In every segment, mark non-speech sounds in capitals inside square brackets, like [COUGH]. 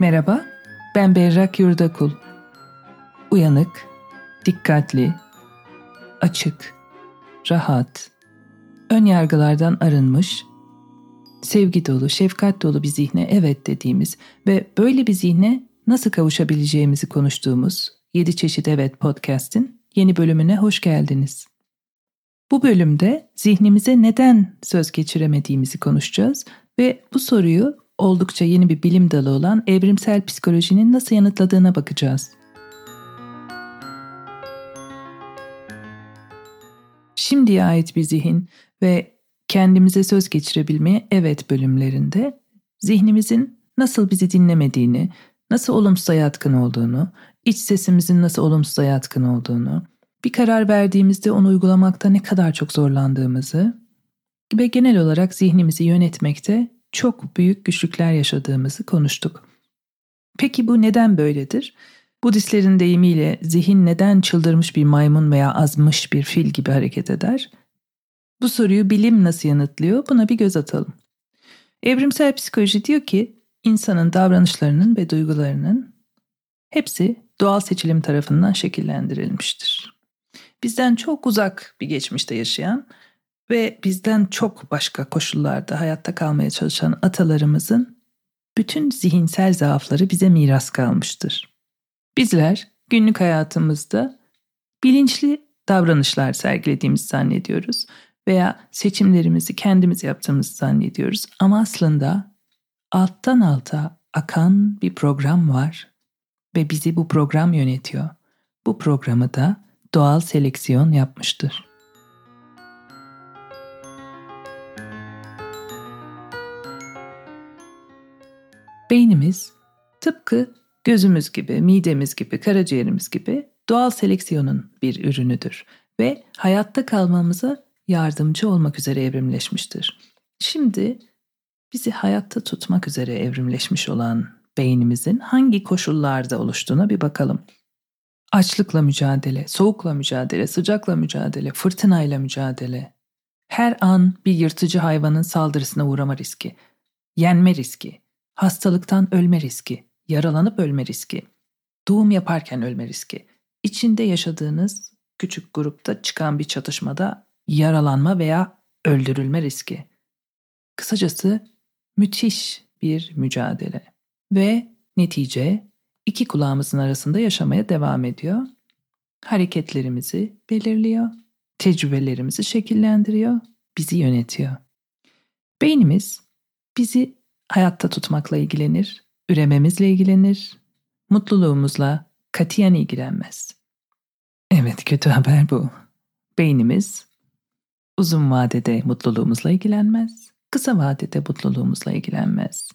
Merhaba, ben Berrak Yurdakul. Uyanık, dikkatli, açık, rahat, ön yargılardan arınmış, sevgi dolu, şefkat dolu bir zihne evet dediğimiz ve böyle bir zihne nasıl kavuşabileceğimizi konuştuğumuz 7 çeşit evet podcast'in yeni bölümüne hoş geldiniz. Bu bölümde zihnimize neden söz geçiremediğimizi konuşacağız ve bu soruyu oldukça yeni bir bilim dalı olan evrimsel psikolojinin nasıl yanıtladığına bakacağız. Şimdiye ait bir zihin ve kendimize söz geçirebilmeye evet bölümlerinde zihnimizin nasıl bizi dinlemediğini, nasıl olumsuza yatkın olduğunu, iç sesimizin nasıl olumsuza yatkın olduğunu, bir karar verdiğimizde onu uygulamakta ne kadar çok zorlandığımızı ve genel olarak zihnimizi yönetmekte çok büyük güçlükler yaşadığımızı konuştuk. Peki bu neden böyledir? Budistlerin deyimiyle zihin neden çıldırmış bir maymun veya azmış bir fil gibi hareket eder? Bu soruyu bilim nasıl yanıtlıyor? Buna bir göz atalım. Evrimsel psikoloji diyor ki insanın davranışlarının ve duygularının hepsi doğal seçilim tarafından şekillendirilmiştir. Bizden çok uzak bir geçmişte yaşayan ve bizden çok başka koşullarda hayatta kalmaya çalışan atalarımızın bütün zihinsel zaafları bize miras kalmıştır. Bizler günlük hayatımızda bilinçli davranışlar sergilediğimizi zannediyoruz veya seçimlerimizi kendimiz yaptığımızı zannediyoruz ama aslında alttan alta akan bir program var ve bizi bu program yönetiyor. Bu programı da doğal seleksiyon yapmıştır. Beynimiz tıpkı gözümüz gibi, midemiz gibi, karaciğerimiz gibi doğal seleksiyonun bir ürünüdür ve hayatta kalmamıza yardımcı olmak üzere evrimleşmiştir. Şimdi bizi hayatta tutmak üzere evrimleşmiş olan beynimizin hangi koşullarda oluştuğuna bir bakalım. Açlıkla mücadele, soğukla mücadele, sıcakla mücadele, fırtınayla mücadele. Her an bir yırtıcı hayvanın saldırısına uğrama riski, yenme riski, hastalıktan ölme riski, yaralanıp ölme riski, doğum yaparken ölme riski, içinde yaşadığınız küçük grupta çıkan bir çatışmada yaralanma veya öldürülme riski. Kısacası müthiş bir mücadele ve netice iki kulağımızın arasında yaşamaya devam ediyor. Hareketlerimizi belirliyor, tecrübelerimizi şekillendiriyor, bizi yönetiyor. Beynimiz bizi hayatta tutmakla ilgilenir, ürememizle ilgilenir, mutluluğumuzla katiyen ilgilenmez. Evet kötü haber bu. Beynimiz uzun vadede mutluluğumuzla ilgilenmez, kısa vadede mutluluğumuzla ilgilenmez.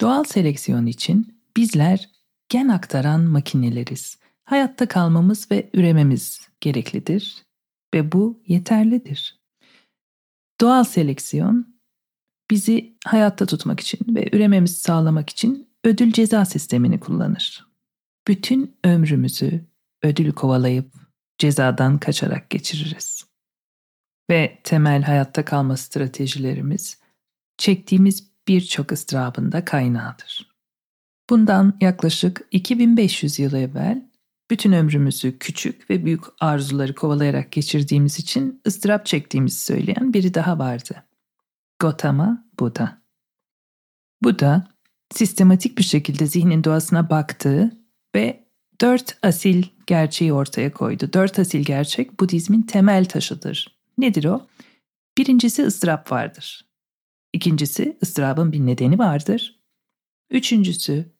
Doğal seleksiyon için bizler gen aktaran makineleriz. Hayatta kalmamız ve ürememiz gereklidir ve bu yeterlidir. Doğal seleksiyon bizi hayatta tutmak için ve ürememizi sağlamak için ödül ceza sistemini kullanır. Bütün ömrümüzü ödül kovalayıp cezadan kaçarak geçiririz. Ve temel hayatta kalma stratejilerimiz çektiğimiz birçok ıstırabın da kaynağıdır. Bundan yaklaşık 2500 yıl evvel bütün ömrümüzü küçük ve büyük arzuları kovalayarak geçirdiğimiz için ıstırap çektiğimizi söyleyen biri daha vardı. Gautama Buddha. Buddha, sistematik bir şekilde zihnin doğasına baktığı ve dört asil gerçeği ortaya koydu. Dört asil gerçek Budizmin temel taşıdır. Nedir o? Birincisi ıstırap vardır. İkincisi ıstırabın bir nedeni vardır. Üçüncüsü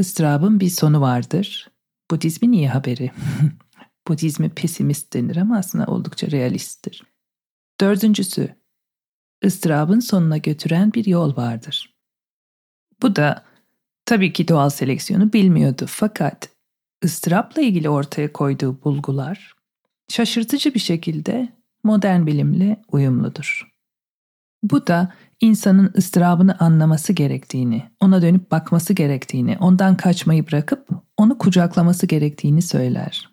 ıstırabın bir sonu vardır. Budizmin iyi haberi. [LAUGHS] Budizmi pesimist denir ama aslında oldukça realisttir. Dördüncüsü ıstırabın sonuna götüren bir yol vardır. Bu da tabii ki doğal seleksiyonu bilmiyordu fakat ıstırapla ilgili ortaya koyduğu bulgular şaşırtıcı bir şekilde modern bilimle uyumludur. Bu da insanın ıstırabını anlaması gerektiğini, ona dönüp bakması gerektiğini, ondan kaçmayı bırakıp onu kucaklaması gerektiğini söyler.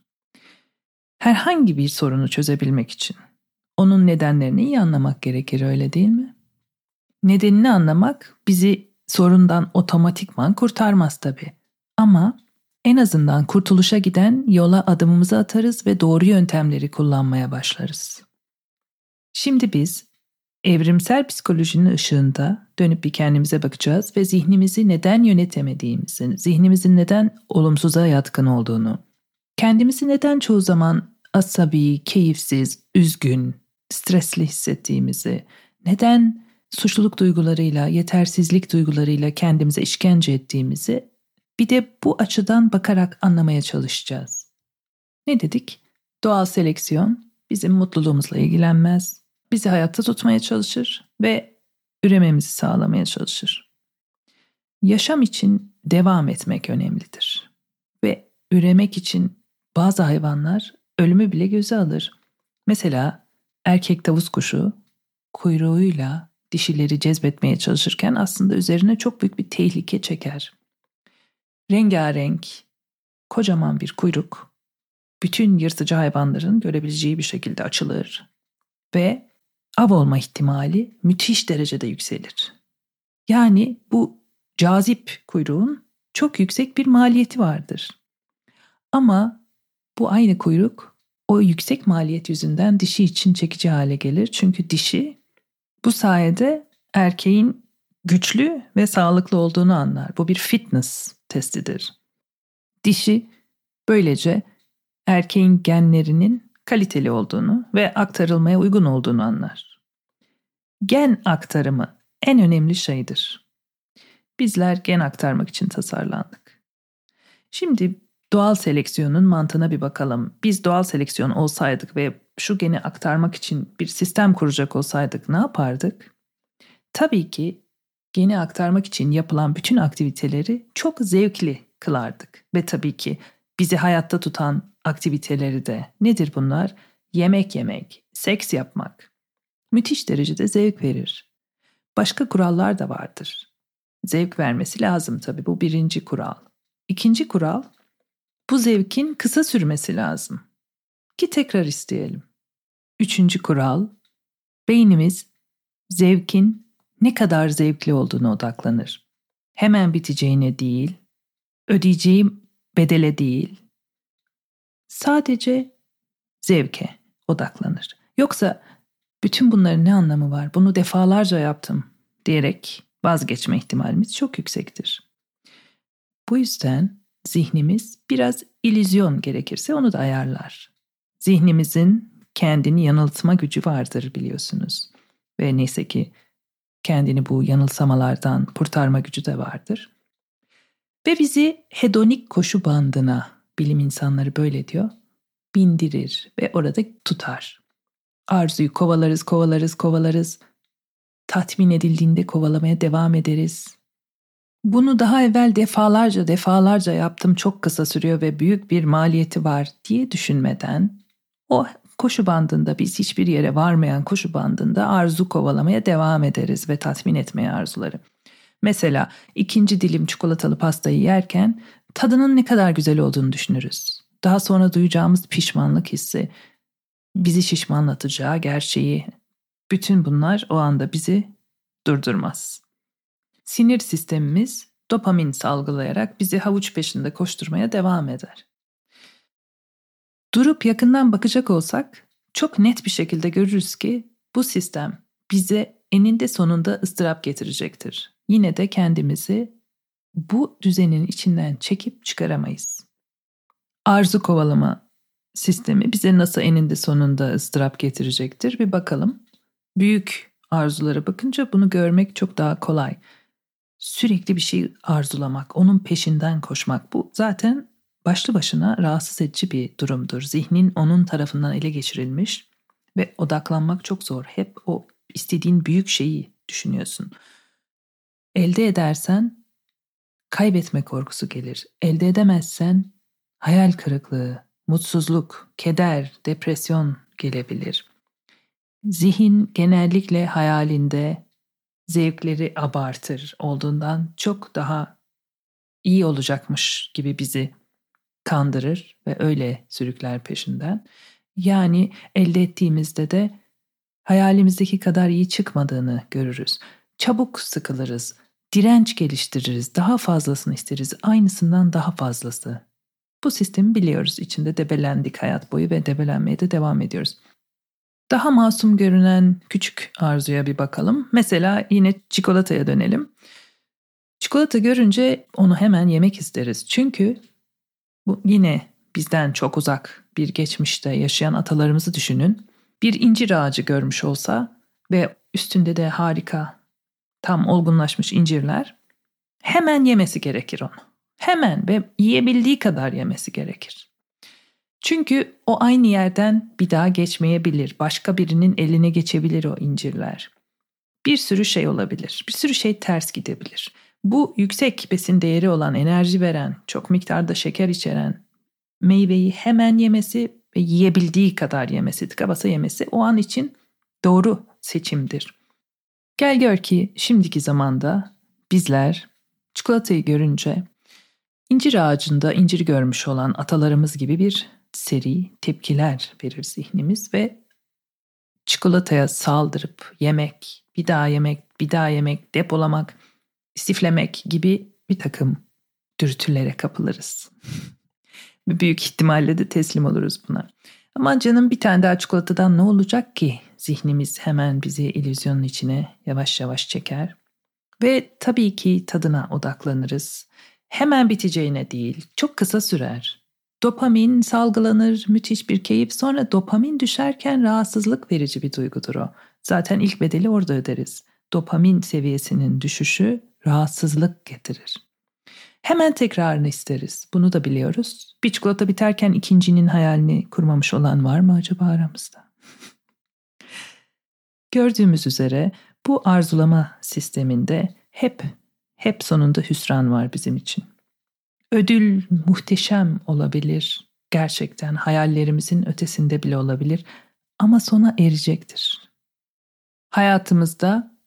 Herhangi bir sorunu çözebilmek için onun nedenlerini iyi anlamak gerekir öyle değil mi? Nedenini anlamak bizi sorundan otomatikman kurtarmaz tabii. Ama en azından kurtuluşa giden yola adımımızı atarız ve doğru yöntemleri kullanmaya başlarız. Şimdi biz evrimsel psikolojinin ışığında dönüp bir kendimize bakacağız ve zihnimizi neden yönetemediğimizi, zihnimizin neden olumsuza yatkın olduğunu, kendimizi neden çoğu zaman asabi, keyifsiz, üzgün, stresli hissettiğimizi, neden suçluluk duygularıyla, yetersizlik duygularıyla kendimize işkence ettiğimizi bir de bu açıdan bakarak anlamaya çalışacağız. Ne dedik? Doğal seleksiyon bizim mutluluğumuzla ilgilenmez, bizi hayatta tutmaya çalışır ve ürememizi sağlamaya çalışır. Yaşam için devam etmek önemlidir. Ve üremek için bazı hayvanlar ölümü bile göze alır. Mesela erkek tavus kuşu kuyruğuyla dişileri cezbetmeye çalışırken aslında üzerine çok büyük bir tehlike çeker. Rengarenk, kocaman bir kuyruk bütün yırtıcı hayvanların görebileceği bir şekilde açılır ve av olma ihtimali müthiş derecede yükselir. Yani bu cazip kuyruğun çok yüksek bir maliyeti vardır. Ama bu aynı kuyruk o yüksek maliyet yüzünden dişi için çekici hale gelir. Çünkü dişi bu sayede erkeğin güçlü ve sağlıklı olduğunu anlar. Bu bir fitness testidir. Dişi böylece erkeğin genlerinin kaliteli olduğunu ve aktarılmaya uygun olduğunu anlar. Gen aktarımı en önemli şeydir. Bizler gen aktarmak için tasarlandık. Şimdi doğal seleksiyonun mantığına bir bakalım. Biz doğal seleksiyon olsaydık ve şu geni aktarmak için bir sistem kuracak olsaydık ne yapardık? Tabii ki geni aktarmak için yapılan bütün aktiviteleri çok zevkli kılardık. Ve tabii ki bizi hayatta tutan aktiviteleri de nedir bunlar? Yemek yemek, seks yapmak. Müthiş derecede zevk verir. Başka kurallar da vardır. Zevk vermesi lazım tabii bu birinci kural. İkinci kural bu zevkin kısa sürmesi lazım. Ki tekrar isteyelim. Üçüncü kural, beynimiz zevkin ne kadar zevkli olduğunu odaklanır. Hemen biteceğine değil, ödeyeceğim bedele değil, sadece zevke odaklanır. Yoksa bütün bunların ne anlamı var? Bunu defalarca yaptım diyerek vazgeçme ihtimalimiz çok yüksektir. Bu yüzden zihnimiz biraz ilizyon gerekirse onu da ayarlar. Zihnimizin kendini yanıltma gücü vardır biliyorsunuz. Ve neyse ki kendini bu yanılsamalardan kurtarma gücü de vardır. Ve bizi hedonik koşu bandına, bilim insanları böyle diyor, bindirir ve orada tutar. Arzuyu kovalarız, kovalarız, kovalarız. Tatmin edildiğinde kovalamaya devam ederiz. Bunu daha evvel defalarca defalarca yaptım çok kısa sürüyor ve büyük bir maliyeti var diye düşünmeden o koşu bandında biz hiçbir yere varmayan koşu bandında arzu kovalamaya devam ederiz ve tatmin etmeye arzuları. Mesela ikinci dilim çikolatalı pastayı yerken tadının ne kadar güzel olduğunu düşünürüz. Daha sonra duyacağımız pişmanlık hissi, bizi şişmanlatacağı gerçeği, bütün bunlar o anda bizi durdurmaz. Sinir sistemimiz dopamin salgılayarak bizi havuç peşinde koşturmaya devam eder. Durup yakından bakacak olsak çok net bir şekilde görürüz ki bu sistem bize eninde sonunda ıstırap getirecektir. Yine de kendimizi bu düzenin içinden çekip çıkaramayız. Arzu kovalama sistemi bize nasıl eninde sonunda ıstırap getirecektir bir bakalım. Büyük arzulara bakınca bunu görmek çok daha kolay. Sürekli bir şey arzulamak, onun peşinden koşmak bu zaten başlı başına rahatsız edici bir durumdur. Zihnin onun tarafından ele geçirilmiş ve odaklanmak çok zor. Hep o istediğin büyük şeyi düşünüyorsun. Elde edersen kaybetme korkusu gelir. Elde edemezsen hayal kırıklığı, mutsuzluk, keder, depresyon gelebilir. Zihin genellikle hayalinde zevkleri abartır olduğundan çok daha iyi olacakmış gibi bizi kandırır ve öyle sürükler peşinden. Yani elde ettiğimizde de hayalimizdeki kadar iyi çıkmadığını görürüz. Çabuk sıkılırız. direnç geliştiririz, daha fazlasını isteriz, aynısından daha fazlası. Bu sistemi biliyoruz. İçinde debelendik hayat boyu ve debelenmeye de devam ediyoruz. Daha masum görünen küçük arzuya bir bakalım. Mesela yine çikolataya dönelim. Çikolata görünce onu hemen yemek isteriz. Çünkü bu yine bizden çok uzak bir geçmişte yaşayan atalarımızı düşünün. Bir incir ağacı görmüş olsa ve üstünde de harika tam olgunlaşmış incirler hemen yemesi gerekir onu. Hemen ve yiyebildiği kadar yemesi gerekir. Çünkü o aynı yerden bir daha geçmeyebilir. Başka birinin eline geçebilir o incirler. Bir sürü şey olabilir. Bir sürü şey ters gidebilir. Bu yüksek besin değeri olan, enerji veren, çok miktarda şeker içeren meyveyi hemen yemesi ve yiyebildiği kadar yemesi, tıka basa yemesi o an için doğru seçimdir. Gel gör ki şimdiki zamanda bizler çikolatayı görünce incir ağacında incir görmüş olan atalarımız gibi bir seri tepkiler verir zihnimiz ve çikolataya saldırıp yemek, bir daha yemek, bir daha yemek, depolamak, istiflemek gibi bir takım dürtülere kapılırız. [LAUGHS] Büyük ihtimalle de teslim oluruz buna. Ama canım bir tane daha çikolatadan ne olacak ki? Zihnimiz hemen bizi illüzyonun içine yavaş yavaş çeker. Ve tabii ki tadına odaklanırız. Hemen biteceğine değil, çok kısa sürer. Dopamin salgılanır, müthiş bir keyif. Sonra dopamin düşerken rahatsızlık verici bir duygudur o. Zaten ilk bedeli orada öderiz. Dopamin seviyesinin düşüşü rahatsızlık getirir. Hemen tekrarını isteriz. Bunu da biliyoruz. Bir çikolata biterken ikincinin hayalini kurmamış olan var mı acaba aramızda? [LAUGHS] Gördüğümüz üzere bu arzulama sisteminde hep hep sonunda hüsran var bizim için. Ödül muhteşem olabilir. Gerçekten hayallerimizin ötesinde bile olabilir ama sona erecektir. Hayatımızda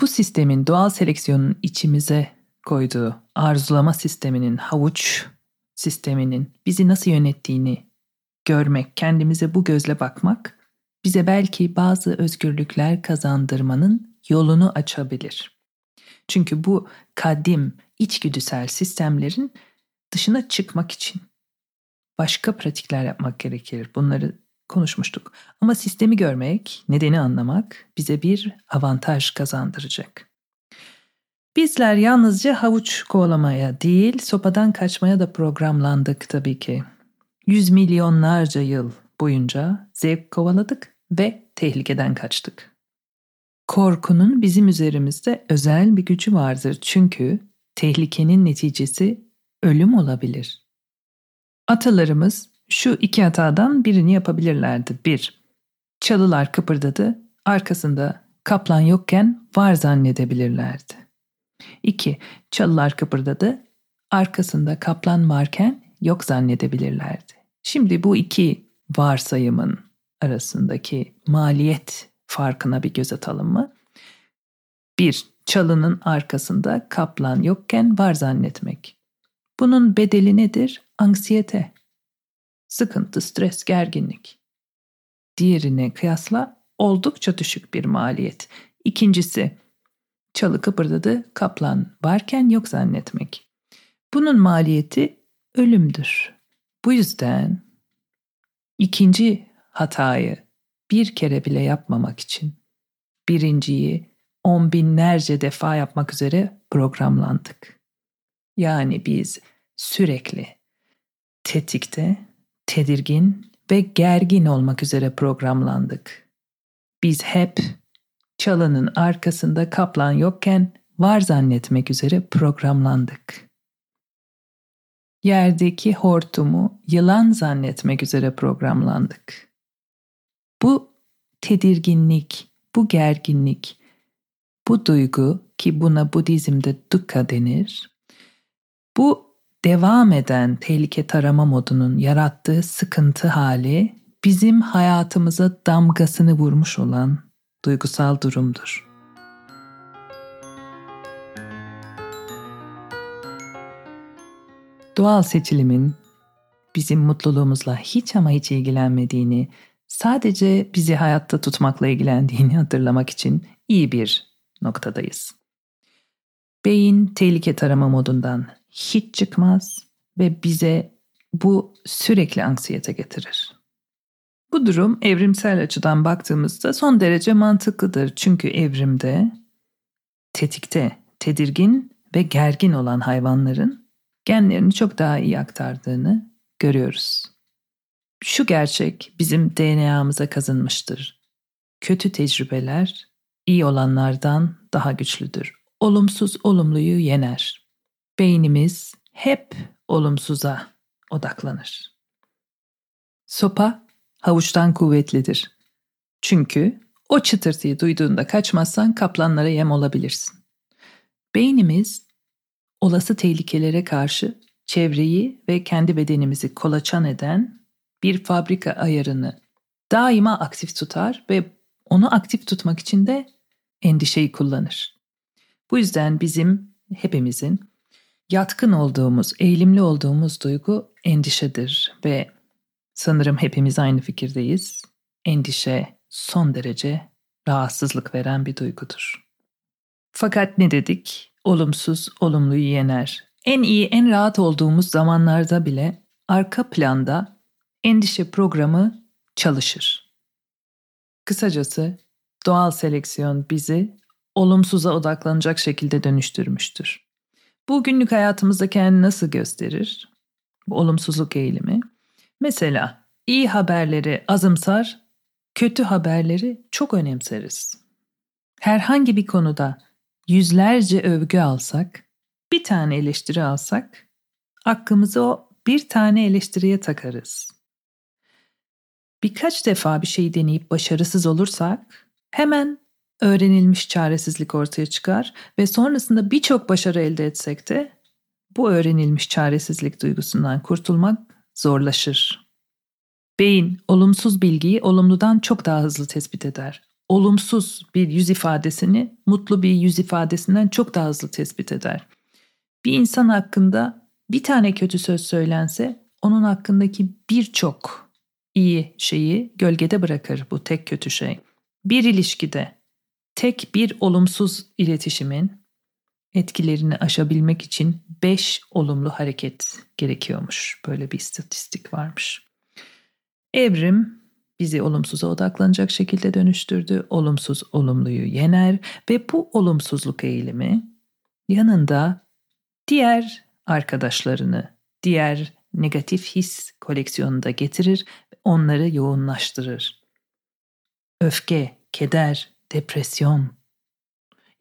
bu sistemin doğal seleksiyonun içimize koyduğu arzulama sisteminin, havuç sisteminin bizi nasıl yönettiğini görmek, kendimize bu gözle bakmak bize belki bazı özgürlükler kazandırmanın yolunu açabilir. Çünkü bu kadim içgüdüsel sistemlerin dışına çıkmak için başka pratikler yapmak gerekir. Bunları konuşmuştuk. Ama sistemi görmek, nedeni anlamak bize bir avantaj kazandıracak. Bizler yalnızca havuç kovalamaya değil, sopadan kaçmaya da programlandık tabii ki. Yüz milyonlarca yıl boyunca zevk kovaladık ve tehlikeden kaçtık. Korkunun bizim üzerimizde özel bir gücü vardır çünkü tehlikenin neticesi ölüm olabilir. Atalarımız şu iki hatadan birini yapabilirlerdi. Bir, çalılar kıpırdadı, arkasında kaplan yokken var zannedebilirlerdi. 2. Çalılar kıpırdadı. Arkasında kaplan varken yok zannedebilirlerdi. Şimdi bu iki varsayımın arasındaki maliyet farkına bir göz atalım mı? Bir, çalının arkasında kaplan yokken var zannetmek. Bunun bedeli nedir? Anksiyete. Sıkıntı, stres, gerginlik. Diğerine kıyasla oldukça düşük bir maliyet. İkincisi, Çalı kıpırdadı, kaplan varken yok zannetmek. Bunun maliyeti ölümdür. Bu yüzden ikinci hatayı bir kere bile yapmamak için birinciyi on binlerce defa yapmak üzere programlandık. Yani biz sürekli tetikte, tedirgin ve gergin olmak üzere programlandık. Biz hep çalının arkasında kaplan yokken var zannetmek üzere programlandık. Yerdeki hortumu yılan zannetmek üzere programlandık. Bu tedirginlik, bu gerginlik, bu duygu ki buna Budizm'de dukkha denir. Bu devam eden tehlike tarama modunun yarattığı sıkıntı hali bizim hayatımıza damgasını vurmuş olan duygusal durumdur. Doğal seçilimin bizim mutluluğumuzla hiç ama hiç ilgilenmediğini, sadece bizi hayatta tutmakla ilgilendiğini hatırlamak için iyi bir noktadayız. Beyin tehlike tarama modundan hiç çıkmaz ve bize bu sürekli anksiyete getirir. Bu durum evrimsel açıdan baktığımızda son derece mantıklıdır. Çünkü evrimde tetikte, tedirgin ve gergin olan hayvanların genlerini çok daha iyi aktardığını görüyoruz. Şu gerçek bizim DNA'mıza kazınmıştır. Kötü tecrübeler iyi olanlardan daha güçlüdür. Olumsuz olumluyu yener. Beynimiz hep olumsuza odaklanır. Sopa havuçtan kuvvetlidir. Çünkü o çıtırtıyı duyduğunda kaçmazsan kaplanlara yem olabilirsin. Beynimiz olası tehlikelere karşı çevreyi ve kendi bedenimizi kolaçan eden bir fabrika ayarını daima aktif tutar ve onu aktif tutmak için de endişeyi kullanır. Bu yüzden bizim hepimizin yatkın olduğumuz, eğilimli olduğumuz duygu endişedir ve sanırım hepimiz aynı fikirdeyiz. Endişe son derece rahatsızlık veren bir duygudur. Fakat ne dedik? Olumsuz olumluyu yener. En iyi, en rahat olduğumuz zamanlarda bile arka planda endişe programı çalışır. Kısacası doğal seleksiyon bizi olumsuza odaklanacak şekilde dönüştürmüştür. Bu günlük hayatımızda kendini nasıl gösterir? Bu olumsuzluk eğilimi. Mesela iyi haberleri azımsar, kötü haberleri çok önemseriz. Herhangi bir konuda yüzlerce övgü alsak, bir tane eleştiri alsak, aklımızı o bir tane eleştiriye takarız. Birkaç defa bir şey deneyip başarısız olursak, hemen öğrenilmiş çaresizlik ortaya çıkar ve sonrasında birçok başarı elde etsek de bu öğrenilmiş çaresizlik duygusundan kurtulmak zorlaşır. Beyin olumsuz bilgiyi olumludan çok daha hızlı tespit eder. Olumsuz bir yüz ifadesini mutlu bir yüz ifadesinden çok daha hızlı tespit eder. Bir insan hakkında bir tane kötü söz söylense onun hakkındaki birçok iyi şeyi gölgede bırakır bu tek kötü şey. Bir ilişkide tek bir olumsuz iletişimin etkilerini aşabilmek için 5 olumlu hareket gerekiyormuş. Böyle bir istatistik varmış. Evrim bizi olumsuza odaklanacak şekilde dönüştürdü. Olumsuz olumluyu yener ve bu olumsuzluk eğilimi yanında diğer arkadaşlarını, diğer negatif his koleksiyonunda getirir onları yoğunlaştırır. Öfke, keder, depresyon,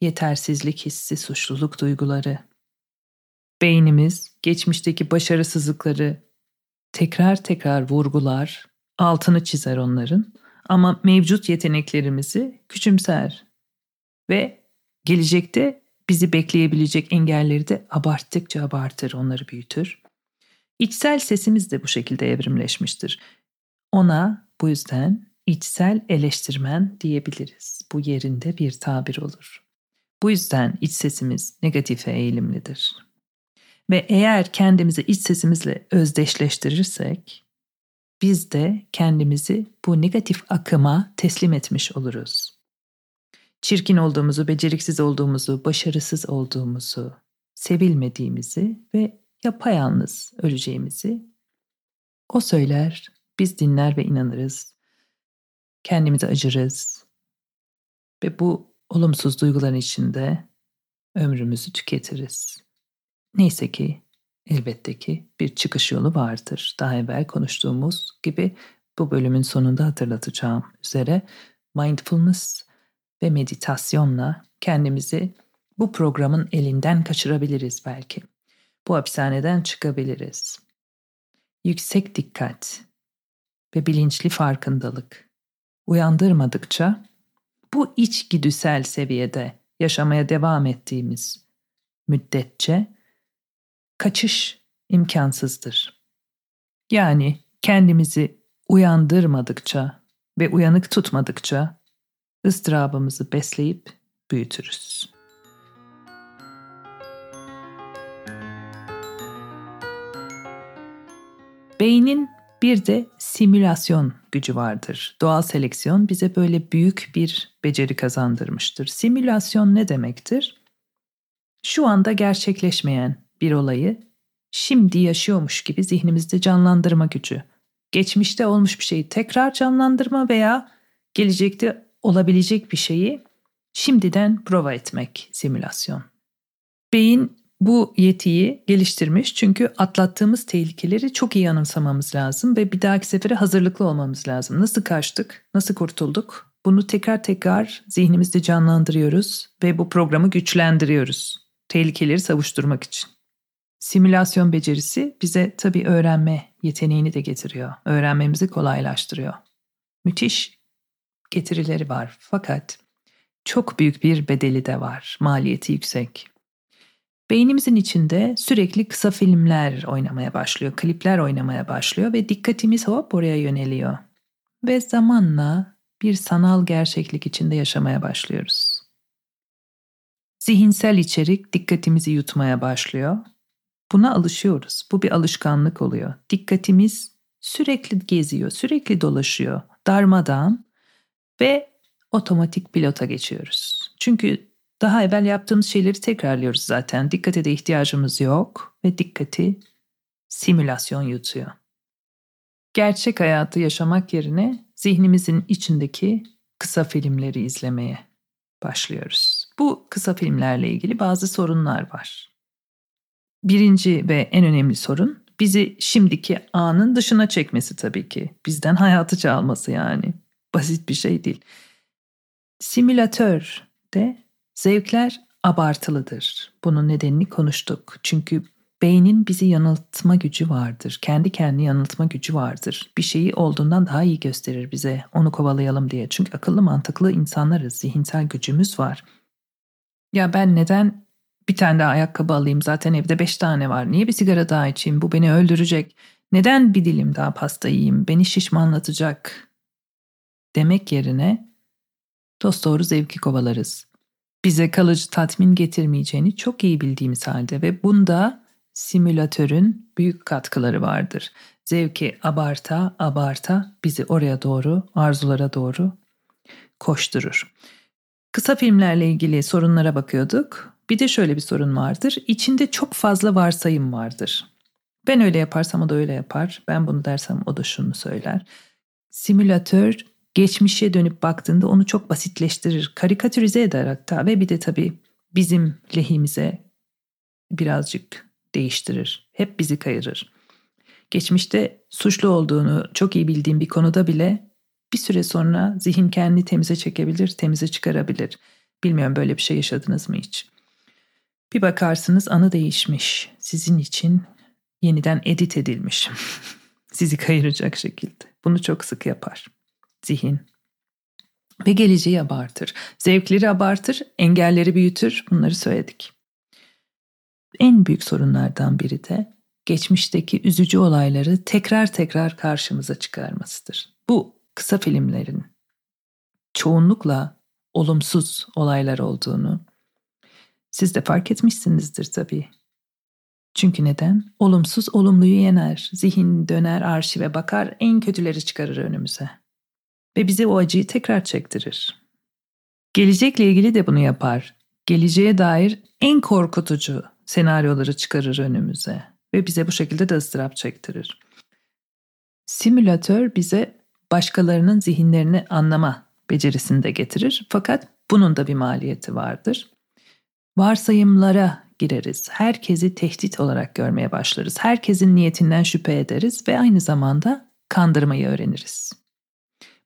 yetersizlik hissi, suçluluk duyguları. Beynimiz geçmişteki başarısızlıkları tekrar tekrar vurgular, altını çizer onların ama mevcut yeteneklerimizi küçümser ve gelecekte bizi bekleyebilecek engelleri de abarttıkça abartır, onları büyütür. İçsel sesimiz de bu şekilde evrimleşmiştir. Ona bu yüzden içsel eleştirmen diyebiliriz. Bu yerinde bir tabir olur. Bu yüzden iç sesimiz negatife eğilimlidir. Ve eğer kendimizi iç sesimizle özdeşleştirirsek, biz de kendimizi bu negatif akıma teslim etmiş oluruz. Çirkin olduğumuzu, beceriksiz olduğumuzu, başarısız olduğumuzu, sevilmediğimizi ve yapayalnız öleceğimizi o söyler, biz dinler ve inanırız kendimize acırız ve bu olumsuz duyguların içinde ömrümüzü tüketiriz. Neyse ki elbette ki bir çıkış yolu vardır. Daha evvel konuştuğumuz gibi bu bölümün sonunda hatırlatacağım üzere mindfulness ve meditasyonla kendimizi bu programın elinden kaçırabiliriz belki. Bu hapishaneden çıkabiliriz. Yüksek dikkat ve bilinçli farkındalık uyandırmadıkça bu içgüdüsel seviyede yaşamaya devam ettiğimiz müddetçe kaçış imkansızdır. Yani kendimizi uyandırmadıkça ve uyanık tutmadıkça ıstırabımızı besleyip büyütürüz. Beynin bir de simülasyon gücü vardır. Doğal seleksiyon bize böyle büyük bir beceri kazandırmıştır. Simülasyon ne demektir? şu anda gerçekleşmeyen bir olayı şimdi yaşıyormuş gibi zihnimizde canlandırma gücü. Geçmişte olmuş bir şeyi tekrar canlandırma veya gelecekte olabilecek bir şeyi şimdiden prova etmek simülasyon. Beyin bu yetiyi geliştirmiş çünkü atlattığımız tehlikeleri çok iyi anımsamamız lazım ve bir dahaki sefere hazırlıklı olmamız lazım. Nasıl kaçtık, nasıl kurtulduk? Bunu tekrar tekrar zihnimizde canlandırıyoruz ve bu programı güçlendiriyoruz. Tehlikeleri savuşturmak için. Simülasyon becerisi bize tabii öğrenme yeteneğini de getiriyor. Öğrenmemizi kolaylaştırıyor. Müthiş getirileri var fakat çok büyük bir bedeli de var. Maliyeti yüksek. Beynimizin içinde sürekli kısa filmler oynamaya başlıyor, klipler oynamaya başlıyor ve dikkatimiz hop oraya yöneliyor. Ve zamanla bir sanal gerçeklik içinde yaşamaya başlıyoruz. Zihinsel içerik dikkatimizi yutmaya başlıyor. Buna alışıyoruz. Bu bir alışkanlık oluyor. Dikkatimiz sürekli geziyor, sürekli dolaşıyor, darmadan ve otomatik pilota geçiyoruz. Çünkü daha evvel yaptığımız şeyleri tekrarlıyoruz zaten. Dikkate de ihtiyacımız yok ve dikkati simülasyon yutuyor. Gerçek hayatı yaşamak yerine zihnimizin içindeki kısa filmleri izlemeye başlıyoruz. Bu kısa filmlerle ilgili bazı sorunlar var. Birinci ve en önemli sorun bizi şimdiki anın dışına çekmesi tabii ki. Bizden hayatı çalması yani. Basit bir şey değil. Simülatör de Zevkler abartılıdır. Bunun nedenini konuştuk. Çünkü beynin bizi yanıltma gücü vardır. Kendi kendini yanıltma gücü vardır. Bir şeyi olduğundan daha iyi gösterir bize. Onu kovalayalım diye. Çünkü akıllı mantıklı insanlarız. Zihinsel gücümüz var. Ya ben neden bir tane daha ayakkabı alayım? Zaten evde beş tane var. Niye bir sigara daha içeyim? Bu beni öldürecek. Neden bir dilim daha pasta yiyeyim? Beni şişmanlatacak. Demek yerine dost doğru zevki kovalarız bize kalıcı tatmin getirmeyeceğini çok iyi bildiğimiz halde ve bunda simülatörün büyük katkıları vardır. Zevki abarta abarta bizi oraya doğru, arzulara doğru koşturur. Kısa filmlerle ilgili sorunlara bakıyorduk. Bir de şöyle bir sorun vardır. İçinde çok fazla varsayım vardır. Ben öyle yaparsam o da öyle yapar. Ben bunu dersem o da şunu söyler. Simülatör geçmişe dönüp baktığında onu çok basitleştirir, karikatürize eder hatta ve bir de tabii bizim lehimize birazcık değiştirir. Hep bizi kayırır. Geçmişte suçlu olduğunu çok iyi bildiğim bir konuda bile bir süre sonra zihin kendini temize çekebilir, temize çıkarabilir. Bilmiyorum böyle bir şey yaşadınız mı hiç? Bir bakarsınız anı değişmiş. Sizin için yeniden edit edilmiş. [LAUGHS] Sizi kayıracak şekilde. Bunu çok sık yapar zihin. Ve geleceği abartır. Zevkleri abartır, engelleri büyütür. Bunları söyledik. En büyük sorunlardan biri de geçmişteki üzücü olayları tekrar tekrar karşımıza çıkarmasıdır. Bu kısa filmlerin çoğunlukla olumsuz olaylar olduğunu siz de fark etmişsinizdir tabii. Çünkü neden? Olumsuz olumluyu yener. Zihin döner arşive bakar en kötüleri çıkarır önümüze ve bize o acıyı tekrar çektirir. Gelecekle ilgili de bunu yapar. Geleceğe dair en korkutucu senaryoları çıkarır önümüze ve bize bu şekilde de ıstırap çektirir. Simülatör bize başkalarının zihinlerini anlama becerisini de getirir fakat bunun da bir maliyeti vardır. Varsayımlara gireriz. Herkesi tehdit olarak görmeye başlarız. Herkesin niyetinden şüphe ederiz ve aynı zamanda kandırmayı öğreniriz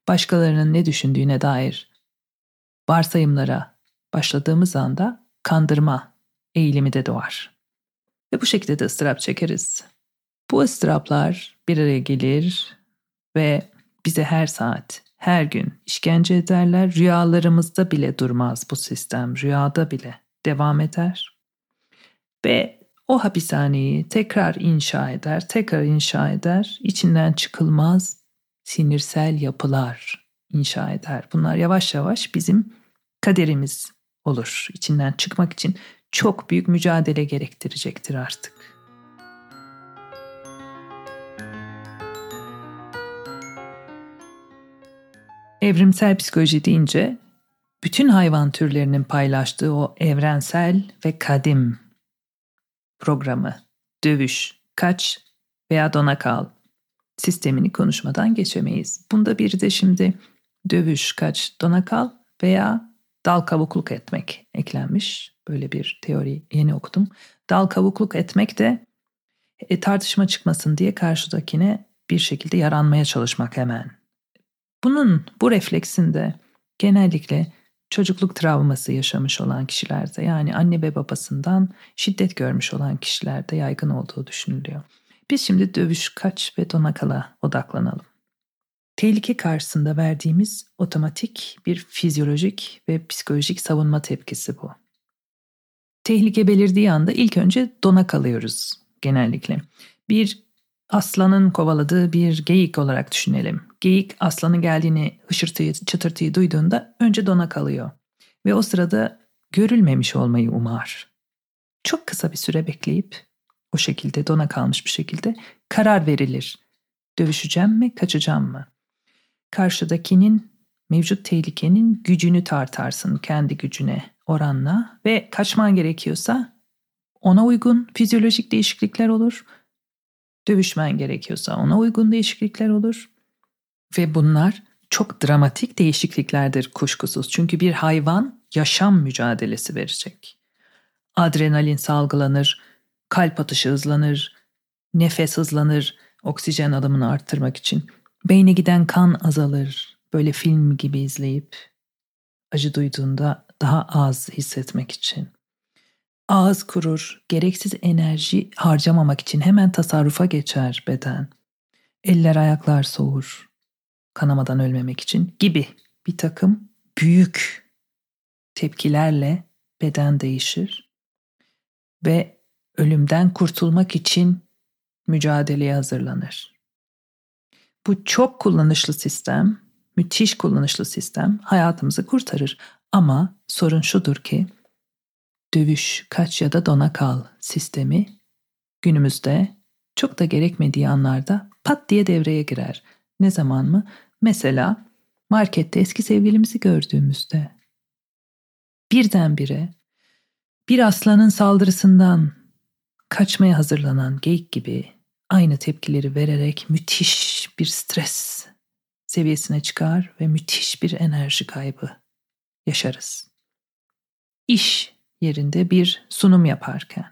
başkalarının ne düşündüğüne dair varsayımlara başladığımız anda kandırma eğilimi de doğar. Ve bu şekilde de ıstırap çekeriz. Bu ıstıraplar bir araya gelir ve bize her saat, her gün işkence ederler. Rüyalarımızda bile durmaz bu sistem. Rüyada bile devam eder. Ve o hapishaneyi tekrar inşa eder, tekrar inşa eder. İçinden çıkılmaz sinirsel yapılar inşa eder. Bunlar yavaş yavaş bizim kaderimiz olur. İçinden çıkmak için çok büyük mücadele gerektirecektir artık. Evrimsel psikoloji deyince bütün hayvan türlerinin paylaştığı o evrensel ve kadim programı, dövüş, kaç veya dona kal sistemini konuşmadan geçemeyiz. Bunda bir de şimdi dövüş, kaç, dona kal veya dal kavukluk etmek eklenmiş. Böyle bir teori yeni okudum. Dal kavukluk etmek de e, tartışma çıkmasın diye karşıdakine bir şekilde yaranmaya çalışmak hemen. Bunun bu refleksinde genellikle çocukluk travması yaşamış olan kişilerde yani anne ve babasından şiddet görmüş olan kişilerde yaygın olduğu düşünülüyor. Biz şimdi dövüş, kaç ve donakala odaklanalım. Tehlike karşısında verdiğimiz otomatik bir fizyolojik ve psikolojik savunma tepkisi bu. Tehlike belirdiği anda ilk önce dona kalıyoruz genellikle. Bir aslanın kovaladığı bir geyik olarak düşünelim. Geyik aslanın geldiğini, hışırtıyı, çıtırtıyı duyduğunda önce dona kalıyor. Ve o sırada görülmemiş olmayı umar. Çok kısa bir süre bekleyip o şekilde dona kalmış bir şekilde karar verilir. Dövüşeceğim mi, kaçacağım mı? Karşıdakinin mevcut tehlikenin gücünü tartarsın kendi gücüne oranla ve kaçman gerekiyorsa ona uygun fizyolojik değişiklikler olur. Dövüşmen gerekiyorsa ona uygun değişiklikler olur. Ve bunlar çok dramatik değişikliklerdir kuşkusuz. Çünkü bir hayvan yaşam mücadelesi verecek. Adrenalin salgılanır, kalp atışı hızlanır, nefes hızlanır oksijen alımını arttırmak için. Beyne giden kan azalır. Böyle film gibi izleyip acı duyduğunda daha az hissetmek için. Ağız kurur, gereksiz enerji harcamamak için hemen tasarrufa geçer beden. Eller ayaklar soğur, kanamadan ölmemek için gibi bir takım büyük tepkilerle beden değişir ve ölümden kurtulmak için mücadeleye hazırlanır. Bu çok kullanışlı sistem, müthiş kullanışlı sistem hayatımızı kurtarır. Ama sorun şudur ki dövüş, kaç ya da dona kal sistemi günümüzde çok da gerekmediği anlarda pat diye devreye girer. Ne zaman mı? Mesela markette eski sevgilimizi gördüğümüzde. Birdenbire bir aslanın saldırısından kaçmaya hazırlanan geyik gibi aynı tepkileri vererek müthiş bir stres seviyesine çıkar ve müthiş bir enerji kaybı yaşarız. İş yerinde bir sunum yaparken,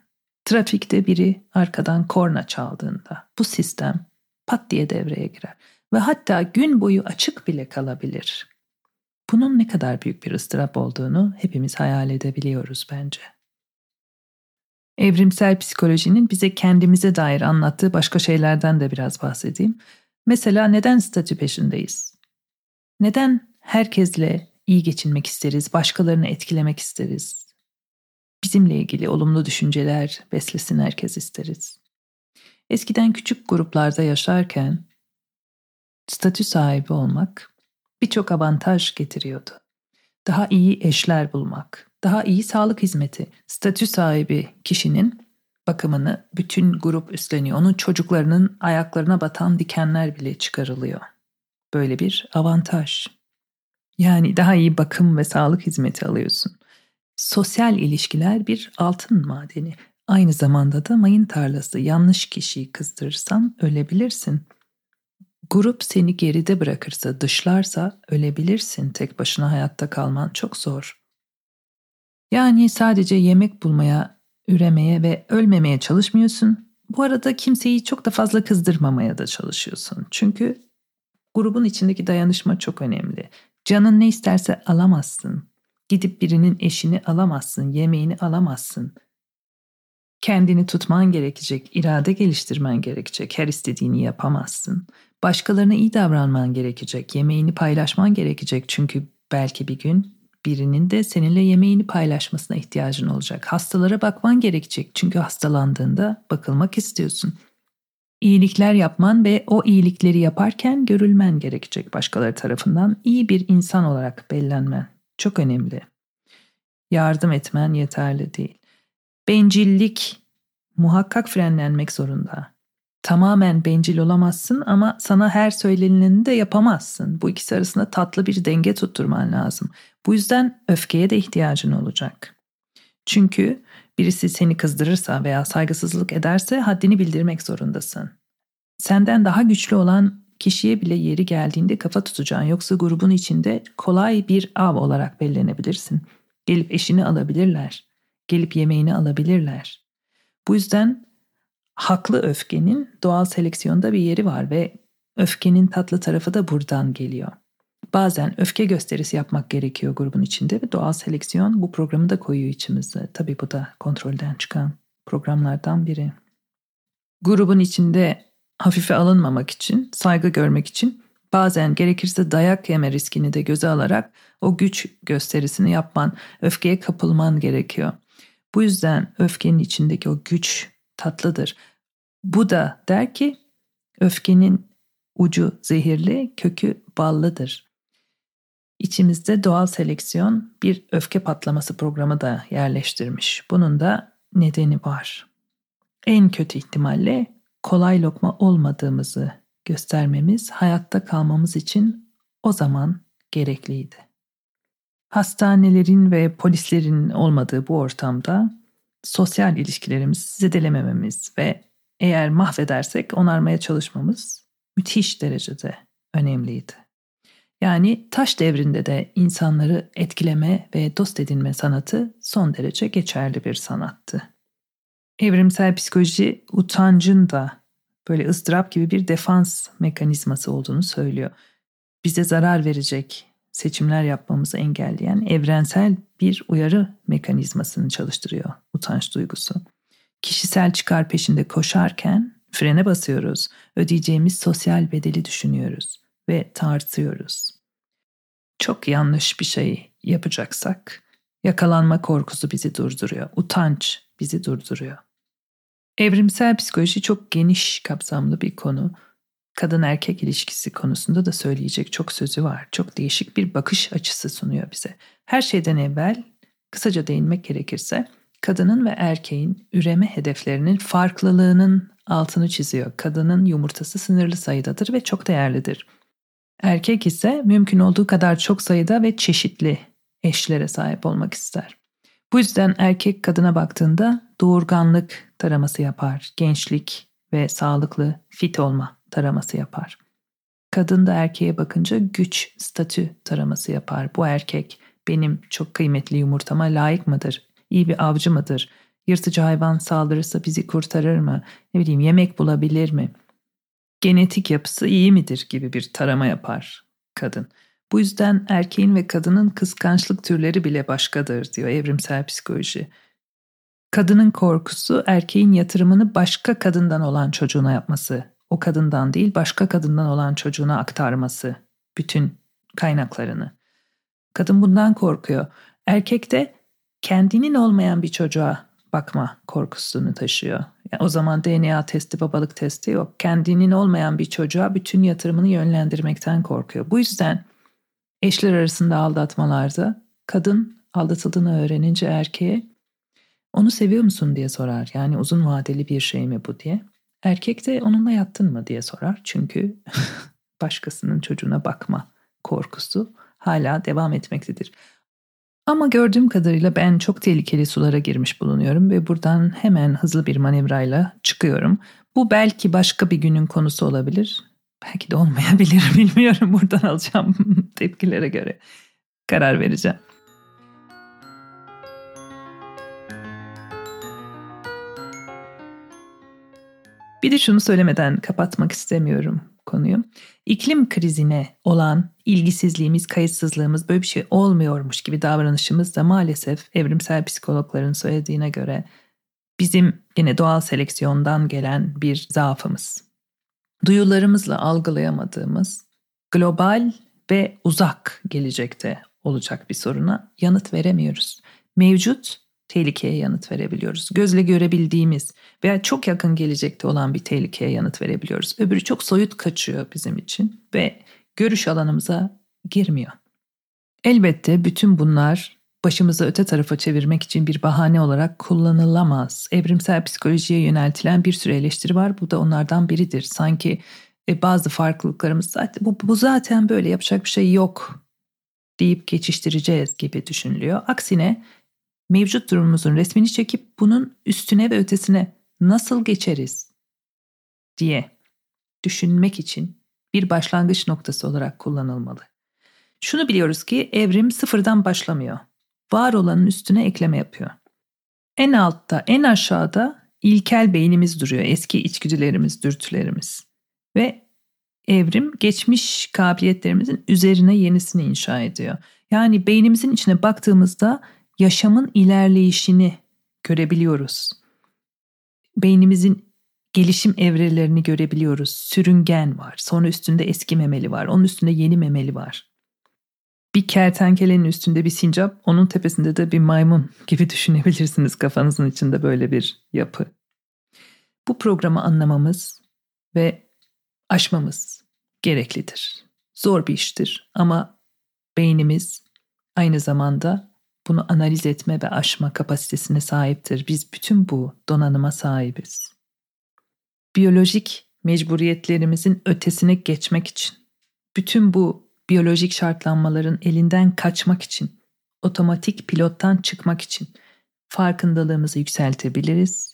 trafikte biri arkadan korna çaldığında bu sistem pat diye devreye girer ve hatta gün boyu açık bile kalabilir. Bunun ne kadar büyük bir ıstırap olduğunu hepimiz hayal edebiliyoruz bence. Evrimsel psikolojinin bize kendimize dair anlattığı başka şeylerden de biraz bahsedeyim. Mesela neden statü peşindeyiz? Neden herkesle iyi geçinmek isteriz, başkalarını etkilemek isteriz? Bizimle ilgili olumlu düşünceler beslesin herkes isteriz. Eskiden küçük gruplarda yaşarken statü sahibi olmak birçok avantaj getiriyordu. Daha iyi eşler bulmak, daha iyi sağlık hizmeti, statü sahibi kişinin bakımını bütün grup üstleniyor. Onun çocuklarının ayaklarına batan dikenler bile çıkarılıyor. Böyle bir avantaj. Yani daha iyi bakım ve sağlık hizmeti alıyorsun. Sosyal ilişkiler bir altın madeni. Aynı zamanda da mayın tarlası. Yanlış kişiyi kızdırırsan ölebilirsin. Grup seni geride bırakırsa, dışlarsa ölebilirsin. Tek başına hayatta kalman çok zor. Yani sadece yemek bulmaya, üremeye ve ölmemeye çalışmıyorsun. Bu arada kimseyi çok da fazla kızdırmamaya da çalışıyorsun. Çünkü grubun içindeki dayanışma çok önemli. Canın ne isterse alamazsın. Gidip birinin eşini alamazsın, yemeğini alamazsın. Kendini tutman gerekecek, irade geliştirmen gerekecek, her istediğini yapamazsın. Başkalarına iyi davranman gerekecek, yemeğini paylaşman gerekecek çünkü belki bir gün birinin de seninle yemeğini paylaşmasına ihtiyacın olacak. Hastalara bakman gerekecek çünkü hastalandığında bakılmak istiyorsun. İyilikler yapman ve o iyilikleri yaparken görülmen gerekecek başkaları tarafından iyi bir insan olarak bellenmen. Çok önemli. Yardım etmen yeterli değil. Bencillik muhakkak frenlenmek zorunda. Tamamen bencil olamazsın ama sana her söylenileni de yapamazsın. Bu ikisi arasında tatlı bir denge tutturman lazım. Bu yüzden öfkeye de ihtiyacın olacak. Çünkü birisi seni kızdırırsa veya saygısızlık ederse haddini bildirmek zorundasın. Senden daha güçlü olan kişiye bile yeri geldiğinde kafa tutacaksın. Yoksa grubun içinde kolay bir av olarak bellenebilirsin. Gelip eşini alabilirler. Gelip yemeğini alabilirler. Bu yüzden haklı öfkenin doğal seleksiyonda bir yeri var ve öfkenin tatlı tarafı da buradan geliyor. Bazen öfke gösterisi yapmak gerekiyor grubun içinde ve doğal seleksiyon bu programı da koyuyor içimize. Tabii bu da kontrolden çıkan programlardan biri. Grubun içinde hafife alınmamak için, saygı görmek için bazen gerekirse dayak yeme riskini de göze alarak o güç gösterisini yapman, öfkeye kapılman gerekiyor. Bu yüzden öfkenin içindeki o güç tatlıdır. Bu da der ki öfkenin ucu zehirli, kökü ballıdır. İçimizde doğal seleksiyon bir öfke patlaması programı da yerleştirmiş. Bunun da nedeni var. En kötü ihtimalle kolay lokma olmadığımızı göstermemiz hayatta kalmamız için o zaman gerekliydi. Hastanelerin ve polislerin olmadığı bu ortamda sosyal ilişkilerimizi zedelemememiz ve eğer mahvedersek onarmaya çalışmamız müthiş derecede önemliydi. Yani taş devrinde de insanları etkileme ve dost edinme sanatı son derece geçerli bir sanattı. Evrimsel psikoloji utancın da böyle ızdırap gibi bir defans mekanizması olduğunu söylüyor. Bize zarar verecek seçimler yapmamızı engelleyen evrensel bir uyarı mekanizmasını çalıştırıyor utanç duygusu. Kişisel çıkar peşinde koşarken frene basıyoruz, ödeyeceğimiz sosyal bedeli düşünüyoruz ve tartıyoruz. Çok yanlış bir şey yapacaksak yakalanma korkusu bizi durduruyor, utanç bizi durduruyor. Evrimsel psikoloji çok geniş kapsamlı bir konu. Kadın erkek ilişkisi konusunda da söyleyecek çok sözü var. Çok değişik bir bakış açısı sunuyor bize. Her şeyden evvel kısaca değinmek gerekirse kadının ve erkeğin üreme hedeflerinin farklılığının altını çiziyor. Kadının yumurtası sınırlı sayıdadır ve çok değerlidir. Erkek ise mümkün olduğu kadar çok sayıda ve çeşitli eşlere sahip olmak ister. Bu yüzden erkek kadına baktığında doğurganlık taraması yapar, gençlik ve sağlıklı, fit olma taraması yapar. Kadın da erkeğe bakınca güç, statü taraması yapar. Bu erkek benim çok kıymetli yumurtama layık mıdır? İyi bir avcı mıdır? Yırtıcı hayvan saldırırsa bizi kurtarır mı? Ne bileyim yemek bulabilir mi? Genetik yapısı iyi midir gibi bir tarama yapar kadın. Bu yüzden erkeğin ve kadının kıskançlık türleri bile başkadır diyor evrimsel psikoloji. Kadının korkusu erkeğin yatırımını başka kadından olan çocuğuna yapması, o kadından değil başka kadından olan çocuğuna aktarması bütün kaynaklarını. Kadın bundan korkuyor. Erkek de kendinin olmayan bir çocuğa bakma korkusunu taşıyor. Yani o zaman DNA testi, babalık testi yok. Kendinin olmayan bir çocuğa bütün yatırımını yönlendirmekten korkuyor. Bu yüzden eşler arasında aldatmalarda kadın aldatıldığını öğrenince erkeğe onu seviyor musun diye sorar. Yani uzun vadeli bir şey mi bu diye. Erkek de onunla yattın mı diye sorar. Çünkü [LAUGHS] başkasının çocuğuna bakma korkusu hala devam etmektedir. Ama gördüğüm kadarıyla ben çok tehlikeli sulara girmiş bulunuyorum ve buradan hemen hızlı bir manevrayla çıkıyorum. Bu belki başka bir günün konusu olabilir. Belki de olmayabilir [LAUGHS] bilmiyorum. Buradan alacağım [LAUGHS] tepkilere göre karar vereceğim. Bir de şunu söylemeden kapatmak istemiyorum konuyu. İklim krizine olan ilgisizliğimiz, kayıtsızlığımız böyle bir şey olmuyormuş gibi davranışımız da maalesef evrimsel psikologların söylediğine göre bizim yine doğal seleksiyondan gelen bir zaafımız. Duyularımızla algılayamadığımız global ve uzak gelecekte olacak bir soruna yanıt veremiyoruz. Mevcut tehlikeye yanıt verebiliyoruz. Gözle görebildiğimiz veya çok yakın gelecekte olan bir tehlikeye yanıt verebiliyoruz. Öbürü çok soyut kaçıyor bizim için ve görüş alanımıza girmiyor. Elbette bütün bunlar başımızı öte tarafa çevirmek için bir bahane olarak kullanılamaz. Evrimsel psikolojiye yöneltilen bir sürü eleştiri var. Bu da onlardan biridir. Sanki e, bazı farklılıklarımız zaten bu, bu zaten böyle yapacak bir şey yok deyip geçiştireceğiz gibi düşünülüyor. Aksine mevcut durumumuzun resmini çekip bunun üstüne ve ötesine nasıl geçeriz diye düşünmek için bir başlangıç noktası olarak kullanılmalı. Şunu biliyoruz ki evrim sıfırdan başlamıyor. Var olanın üstüne ekleme yapıyor. En altta, en aşağıda ilkel beynimiz duruyor. Eski içgüdülerimiz, dürtülerimiz. Ve evrim geçmiş kabiliyetlerimizin üzerine yenisini inşa ediyor. Yani beynimizin içine baktığımızda yaşamın ilerleyişini görebiliyoruz. Beynimizin gelişim evrelerini görebiliyoruz. Sürüngen var, sonra üstünde eski memeli var, onun üstünde yeni memeli var. Bir kertenkelenin üstünde bir sincap, onun tepesinde de bir maymun gibi [LAUGHS] düşünebilirsiniz kafanızın içinde böyle bir yapı. Bu programı anlamamız ve aşmamız gereklidir. Zor bir iştir ama beynimiz aynı zamanda bunu analiz etme ve aşma kapasitesine sahiptir. Biz bütün bu donanıma sahibiz. Biyolojik mecburiyetlerimizin ötesine geçmek için, bütün bu biyolojik şartlanmaların elinden kaçmak için, otomatik pilottan çıkmak için farkındalığımızı yükseltebiliriz.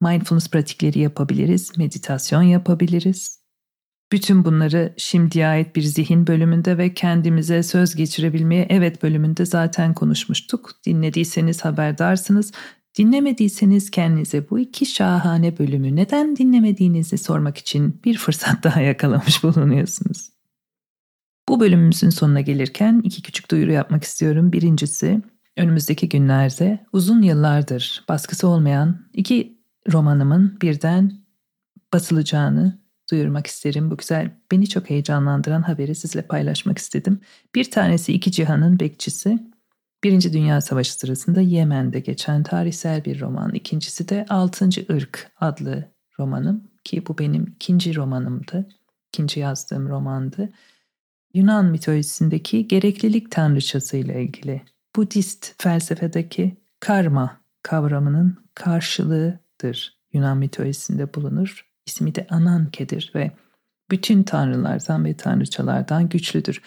Mindfulness pratikleri yapabiliriz, meditasyon yapabiliriz. Bütün bunları şimdiye ait bir zihin bölümünde ve kendimize söz geçirebilmeye evet bölümünde zaten konuşmuştuk. Dinlediyseniz haberdarsınız. Dinlemediyseniz kendinize bu iki şahane bölümü neden dinlemediğinizi sormak için bir fırsat daha yakalamış [LAUGHS] bulunuyorsunuz. Bu bölümümüzün sonuna gelirken iki küçük duyuru yapmak istiyorum. Birincisi önümüzdeki günlerde uzun yıllardır baskısı olmayan iki romanımın birden basılacağını duyurmak isterim. Bu güzel, beni çok heyecanlandıran haberi sizle paylaşmak istedim. Bir tanesi iki cihanın bekçisi. Birinci Dünya Savaşı sırasında Yemen'de geçen tarihsel bir roman. İkincisi de Altıncı Irk adlı romanım ki bu benim ikinci romanımdı. İkinci yazdığım romandı. Yunan mitolojisindeki gereklilik tanrıçası ile ilgili Budist felsefedeki karma kavramının karşılığıdır. Yunan mitolojisinde bulunur. İsmi de Ananke'dir ve bütün tanrılardan ve tanrıçalardan güçlüdür.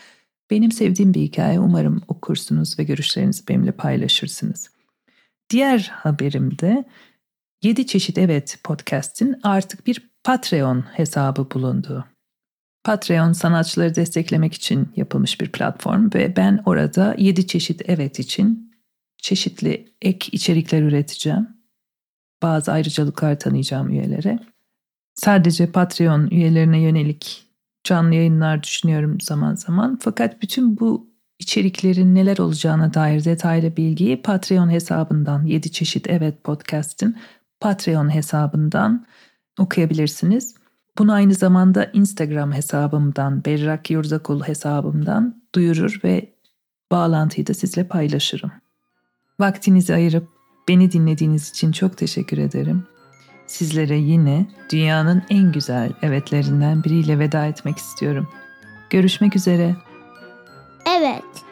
Benim sevdiğim bir hikaye umarım okursunuz ve görüşlerinizi benimle paylaşırsınız. Diğer haberimde 7 çeşit evet podcast'in artık bir Patreon hesabı bulunduğu. Patreon sanatçıları desteklemek için yapılmış bir platform ve ben orada 7 çeşit evet için çeşitli ek içerikler üreteceğim. Bazı ayrıcalıklar tanıyacağım üyelere. Sadece Patreon üyelerine yönelik canlı yayınlar düşünüyorum zaman zaman. Fakat bütün bu içeriklerin neler olacağına dair detaylı bilgiyi Patreon hesabından 7 çeşit evet podcast'in Patreon hesabından okuyabilirsiniz. Bunu aynı zamanda Instagram hesabımdan, Berrak Yurzakul hesabımdan duyurur ve bağlantıyı da sizle paylaşırım. Vaktinizi ayırıp beni dinlediğiniz için çok teşekkür ederim. Sizlere yine dünyanın en güzel evetlerinden biriyle veda etmek istiyorum. Görüşmek üzere. Evet.